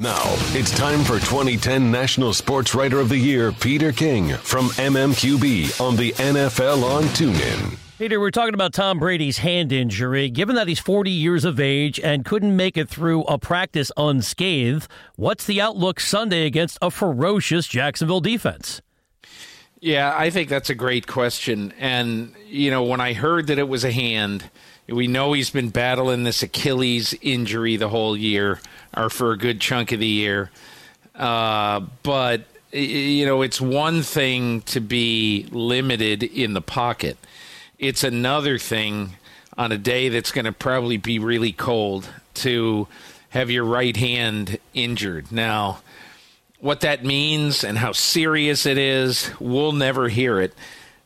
Now, it's time for 2010 National Sports Writer of the Year, Peter King from MMQB on the NFL on TuneIn. Peter, we're talking about Tom Brady's hand injury. Given that he's 40 years of age and couldn't make it through a practice unscathed, what's the outlook Sunday against a ferocious Jacksonville defense? Yeah, I think that's a great question. And, you know, when I heard that it was a hand, we know he's been battling this Achilles injury the whole year or for a good chunk of the year. Uh, but, you know, it's one thing to be limited in the pocket it's another thing on a day that's going to probably be really cold to have your right hand injured. Now, what that means and how serious it is, we'll never hear it.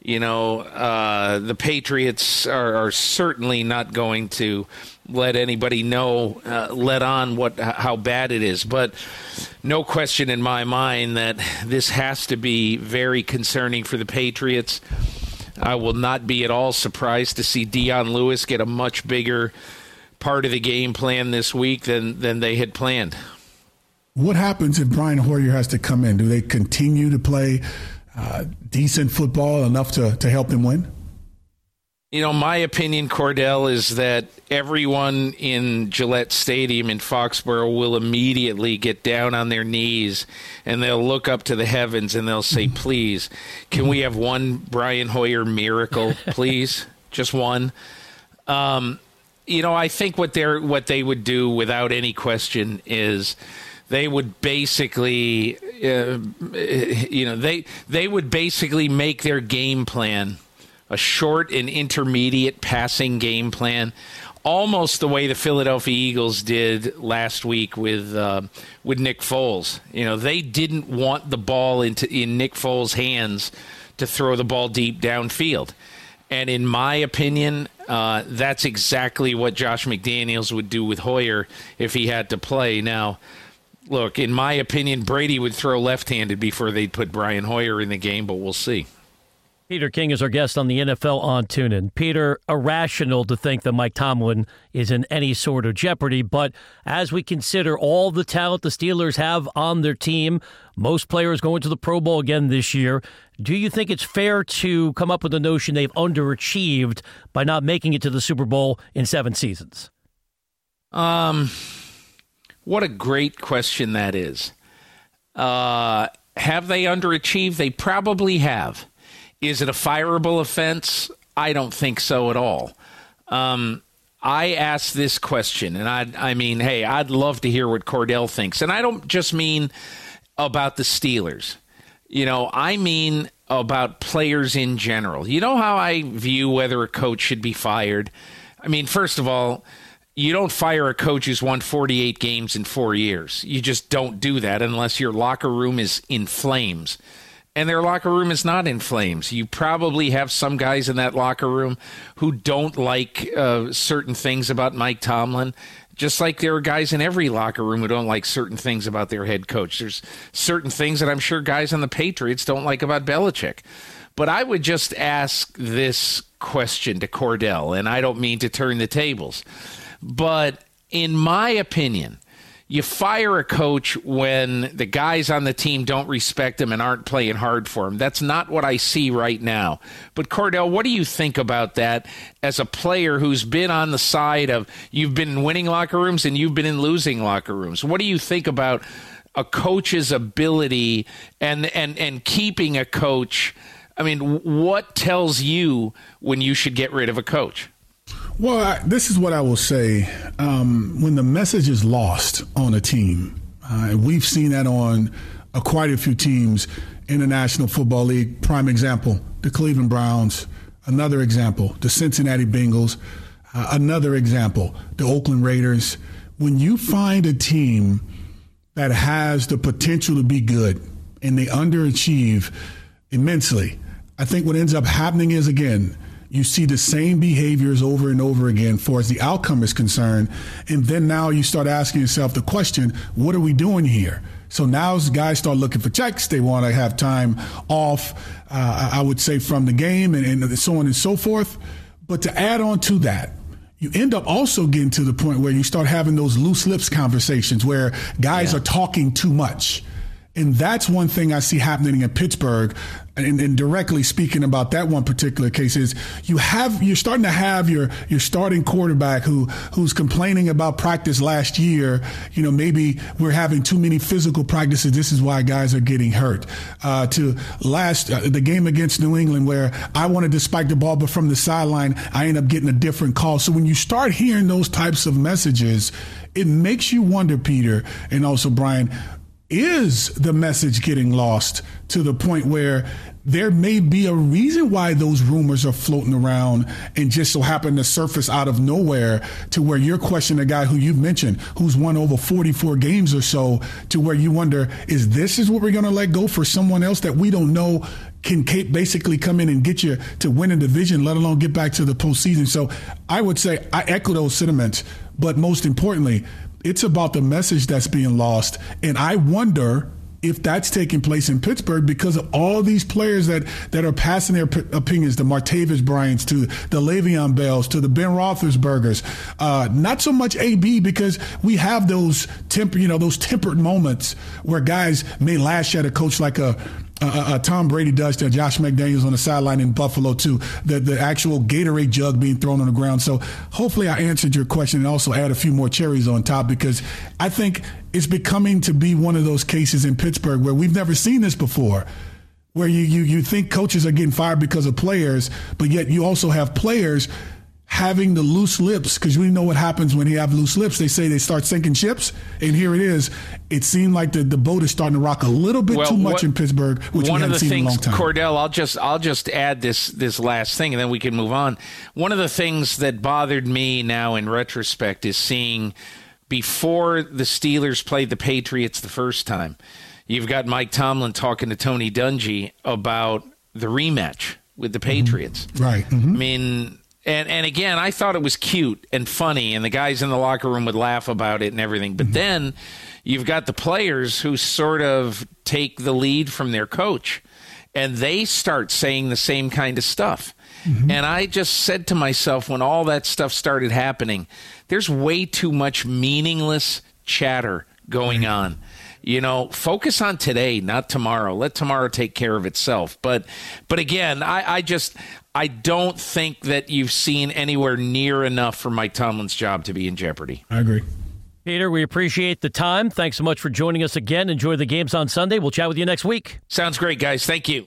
You know, uh, the Patriots are, are, certainly not going to let anybody know, uh, let on what how bad it is. But no question in my mind that this has to be very concerning for the Patriots. I will not be at all surprised to see Dion Lewis get a much bigger part of the game plan this week than than they had planned. What happens if Brian Hoyer has to come in? Do they continue to play uh, decent football enough to, to help them win? You know, my opinion, Kordell, is that everyone in Gillette Stadium in Foxborough will immediately get down on their knees and they'll look up to the heavens and they'll say, please, can we have one Brian Hoyer miracle, please? Just one. Um, you know, I think what they're what they would do without any question is they would basically, uh, you know, they they would basically make their game plan a short and intermediate passing game plan, almost the way the Philadelphia Eagles did last week with uh, with Nick Foles. You know, they didn't want the ball into in Nick Foles' hands to throw the ball deep downfield. And in my opinion, uh, that's exactly what Josh McDaniels would do with Hoyer if he had to play. Now, look, in my opinion, Brady would throw left handed before they'd put Brian Hoyer in the game, but we'll see. Peter King is our guest on the NFL on TuneIn. Peter, irrational to think that Mike Tomlin is in any sort of jeopardy, but as we consider all the talent the Steelers have on their team, most players going to the Pro Bowl again this year, do you think it's fair to come up with the notion they've underachieved by not making it to the Super Bowl in seven seasons? Um, what a great question that is. Uh, have they underachieved? They probably have. Is it a fireable offense? I don't think so at all. Um, I asked this question, and I, I mean, hey, I'd love to hear what Kordell thinks. And I don't just mean about the Steelers. You know, I mean about players in general. You know how I view whether a coach should be fired? I mean, first of all, you don't fire a coach who's won 48 games in four years. You just don't do that unless your locker room is in flames and their locker room is not in flames. You probably have some guys in that locker room who don't like uh, certain things about Mike Tomlin, just like there are guys in every locker room who don't like certain things about their head coach. There's certain things that I'm sure guys on the Patriots don't like about Belichick. But I would just ask this question to Kordell, and I don't mean to turn the tables, but in my opinion, you fire a coach when the guys on the team don't respect him and aren't playing hard for him. That's not what I see right now. But Kordell, what do you think about that as a player who's been on the side of you've been in winning locker rooms and you've been in losing locker rooms? What do you think about a coach's ability and and and keeping a coach? I mean, what tells you when you should get rid of a coach? Well, I, this is what I will say. Um, when the message is lost on a team, uh, we've seen that on quite a few teams in the National Football League. Prime example, the Cleveland Browns. Another example, the Cincinnati Bengals. Uh, another example, the Oakland Raiders. When you find a team that has the potential to be good and they underachieve immensely, I think what ends up happening is again, you see the same behaviors over and over again for as the outcome is concerned. And then now you start asking yourself the question, what are we doing here? So now as guys start looking for checks, they want to have time off, uh, I would say, from the game and, and so on and so forth. But to add on to that, you end up also getting to the point where you start having those loose lips conversations where guys yeah. are talking too much. And that's one thing I see happening in Pittsburgh. And, and, directly speaking about that one particular case is you have you're starting to have your your starting quarterback who who's complaining about practice last year. You know, maybe we're having too many physical practices. This is why guys are getting hurt. Uh, to last uh, the game against New England where I wanted to spike the ball, but from the sideline I end up getting a different call. So when you start hearing those types of messages, it makes you wonder, Peter, and also Brian is the message getting lost to the point where there may be a reason why those rumors are floating around and just so happen to surface out of nowhere to where you're questioning a guy who you've mentioned who's won over 44 games or so to where you wonder is this is what we're going to let go for someone else that we don't know can basically come in and get you to win a division, let alone get back to the postseason. So I would say I echo those sentiments, but most importantly, it's about the message that's being lost. And I wonder if that's taking place in Pittsburgh because of all these players that, that are passing their p- opinions, the Martavis Bryants to the Le'Veon Bells to the Ben Roethlisbergers. Uh, not so much AB because we have those temper, you know, those tempered moments where guys may lash at a coach like a uh, uh, uh, Tom Brady does to Josh McDaniels on the sideline in Buffalo too. The the actual Gatorade jug being thrown on the ground. So hopefully I answered your question and also add a few more cherries on top because I think it's becoming to be one of those cases in Pittsburgh where we've never seen this before. Where you, you, you think coaches are getting fired because of players, but yet you also have players having the loose lips because we know what happens when you have loose lips. They say they start sinking ships, and here it is. It seemed like the, the boat is starting to rock a little bit well, too much what, in Pittsburgh, which one we haven't of the seen things, in a long time. Kordell, I'll just I'll just add this this last thing, and then we can move on. One of the things that bothered me now in retrospect is seeing before the Steelers played the Patriots the first time. You've got Mike Tomlin talking to Tony Dungy about the rematch with the mm-hmm. Patriots. Mm-hmm. Right. Mm-hmm. I mean, and and again, I thought it was cute and funny, and the guys in the locker room would laugh about it and everything. But mm-hmm. then you've got the players who sort of take the lead from their coach, and they start saying the same kind of stuff. Mm-hmm. And I just said to myself when all that stuff started happening, there's way too much meaningless chatter going on you know focus on today not tomorrow let tomorrow take care of itself but but again i i just I don't think that you've seen anywhere near enough for Mike Tomlin's job to be in jeopardy. I agree. Peter, we appreciate the time. Thanks so much for joining us again. Enjoy the games on Sunday. We'll chat with you next week. Sounds great, guys. Thank you.